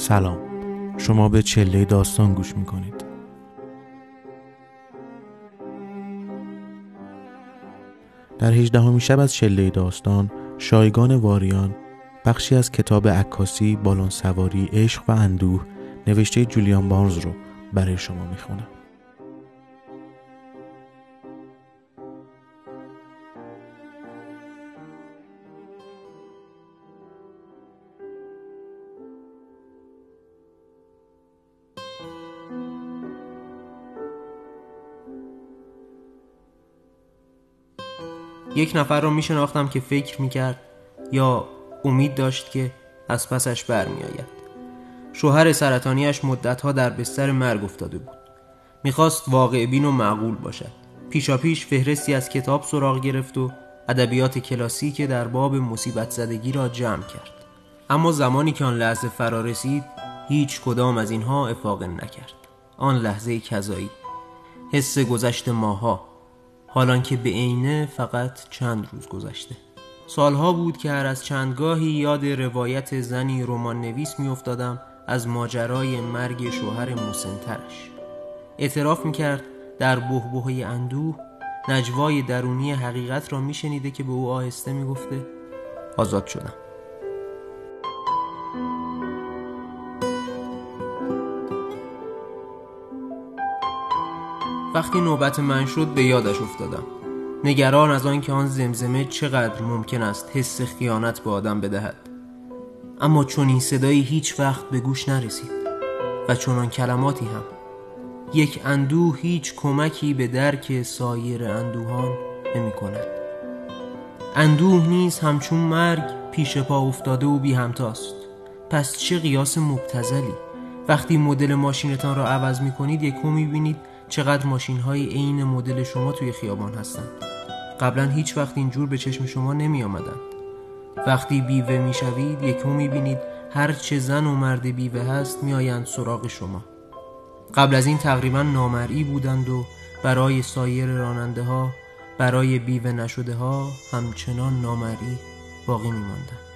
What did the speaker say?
سلام. شما به چله داستان گوش می‌کنید. در هجدهمین شب از چله داستان شایگان واریان بخشی از کتاب عکاسی بالون سواری عشق و اندوه نوشته جولیان بارنز رو برای شما می‌خونم. یک نفر را می شناختم که فکر می کرد یا امید داشت که از پسش برمیآید. شوهر سرطانیش مدتها در بستر مرگ افتاده بود. می‌خواست واقع بین و معقول باشد. پیشا پیش فهرستی از کتاب سراغ گرفت و ادبیات کلاسیک در باب مصیبت زدگی را جمع کرد. اما زمانی که آن لحظه فرا رسید هیچ کدام از اینها افاقه نکرد. آن لحظه کذایی حس گذشت ماها حالان که به عینه فقط چند روز گذشته. سالها بود که هر از چندگاهی یاد روایت زنی رمان نویس می افتادم از ماجرای مرگ شوهر مسنترش. اعتراف می کرد در بهبهه اندوه نجوای درونی حقیقت را می شنیده که به او آهسته می گفته آزاد شدم. وقتی نوبت من شد به یادش افتادم. نگران از آن که آن زمزمه چقدر ممکن است حس خیانت به آدم بدهد. اما چون این صدایی هیچ وقت به گوش نرسید و چون آن کلماتی هم یک اندوه هیچ کمکی به درک سایر اندوهان نمی کند. اندوه نیز همچون مرگ پیش پا افتاده و بی همتاست. پس چه قیاس مبتزلی؟ وقتی مدل ماشینتان را عوض می کنید یک می بینید چقدر ماشین های عین مدل شما توی خیابان هستند قبلا هیچ وقت اینجور به چشم شما نمی آمدن. وقتی بیوه می شوید یکو می بینید هر چه زن و مرد بیوه هست می آیند سراغ شما. قبل از این تقریبا نامرئی بودند و برای سایر راننده ها برای بیوه نشده ها همچنان نامرئی باقی می ماندند